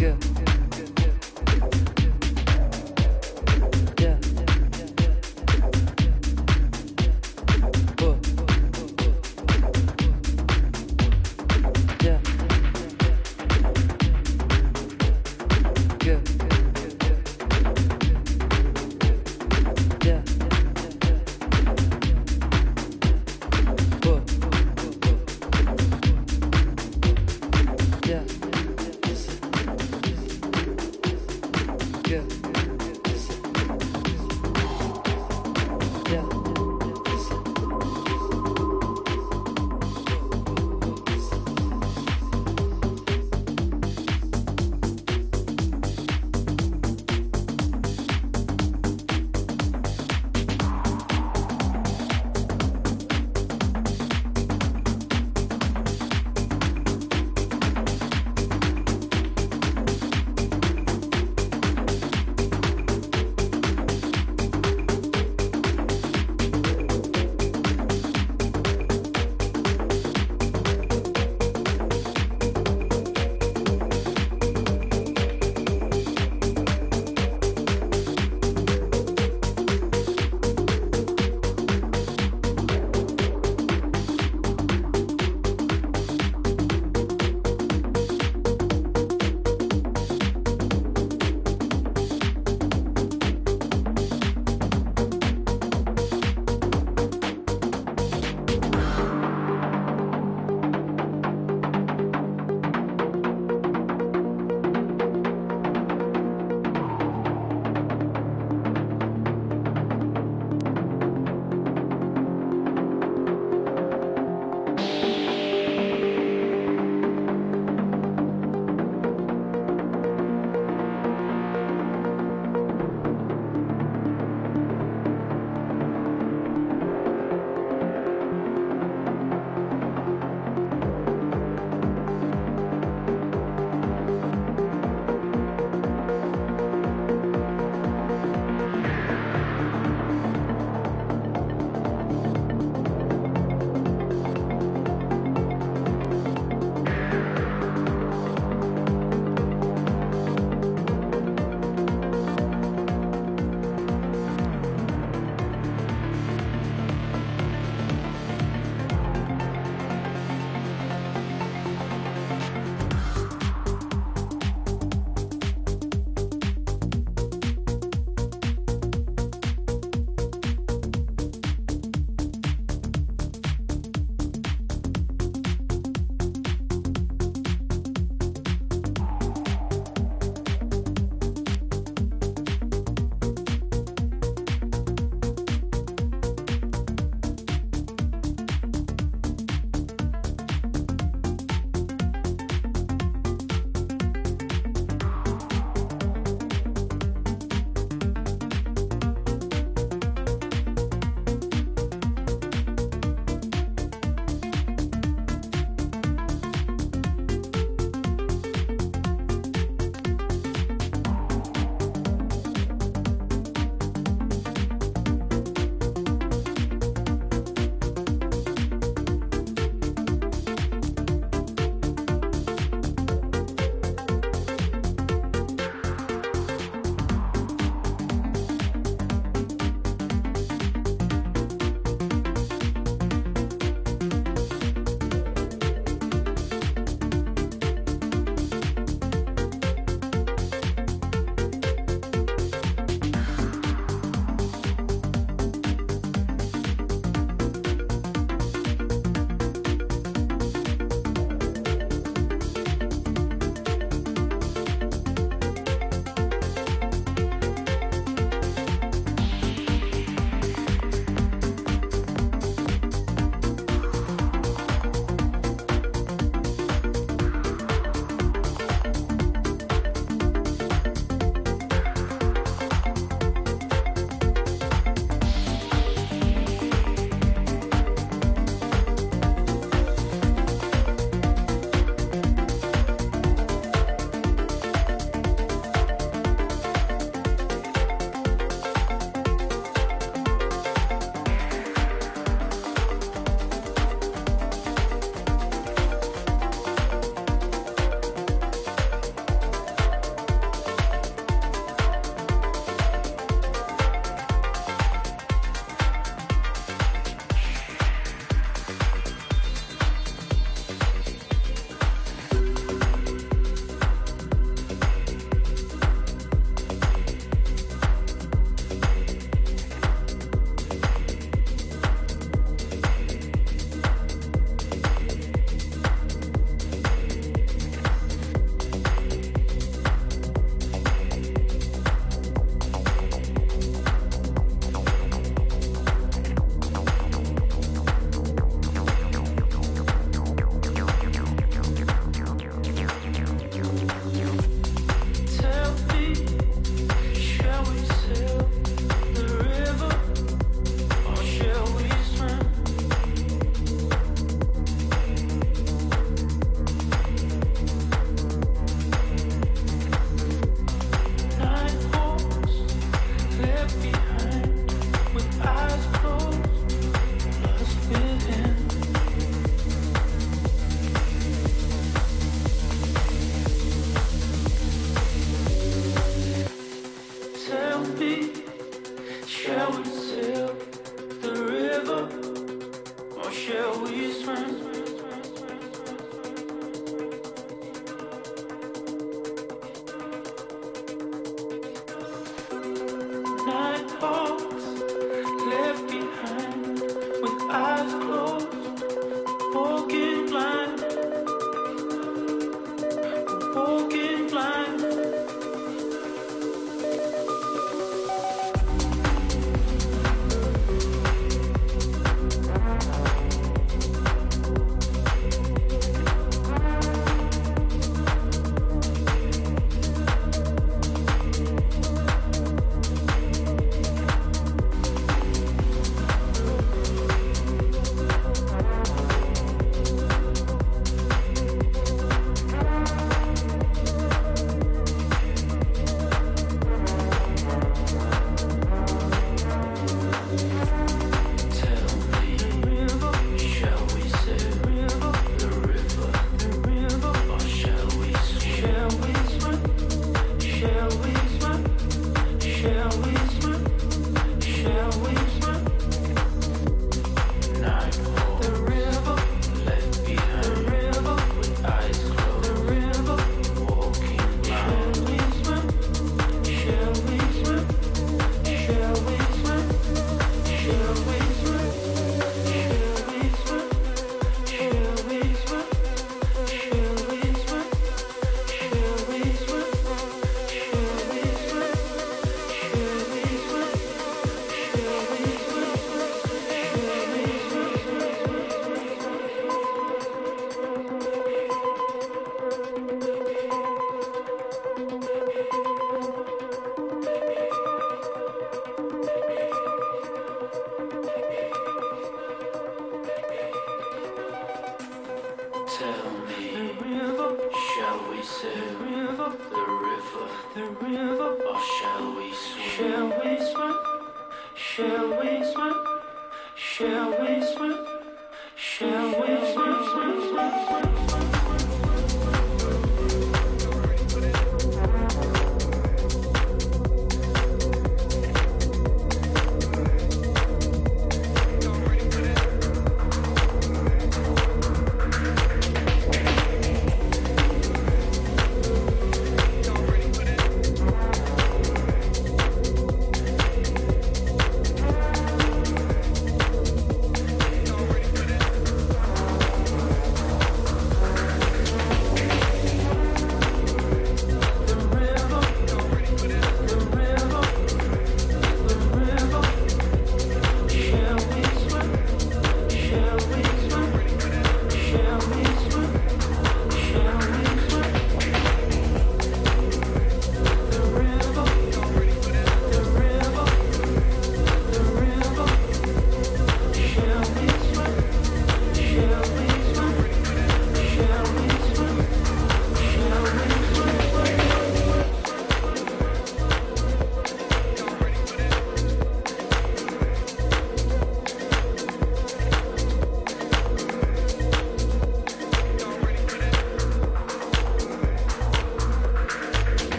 yeah.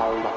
Bye.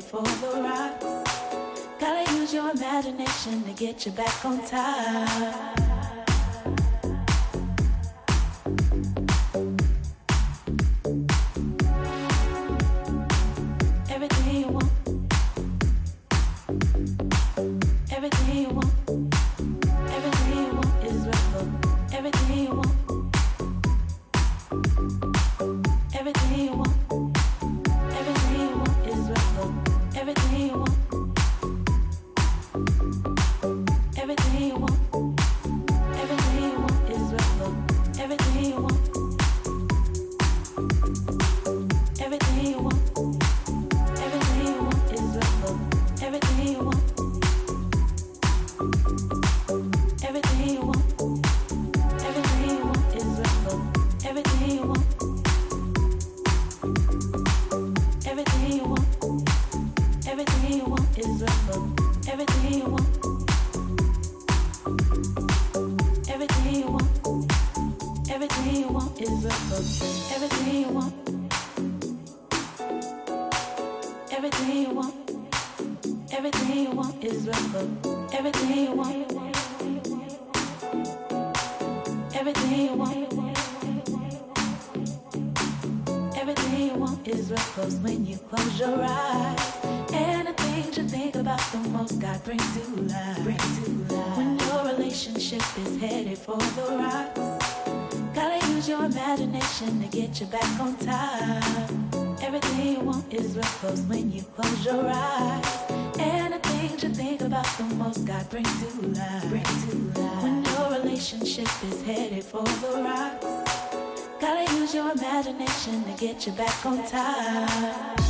for the rocks. Gotta use your imagination to get you back on top. the most God brings to life. Bring to life. When your relationship is headed for the rocks, gotta use your imagination to get you back on time.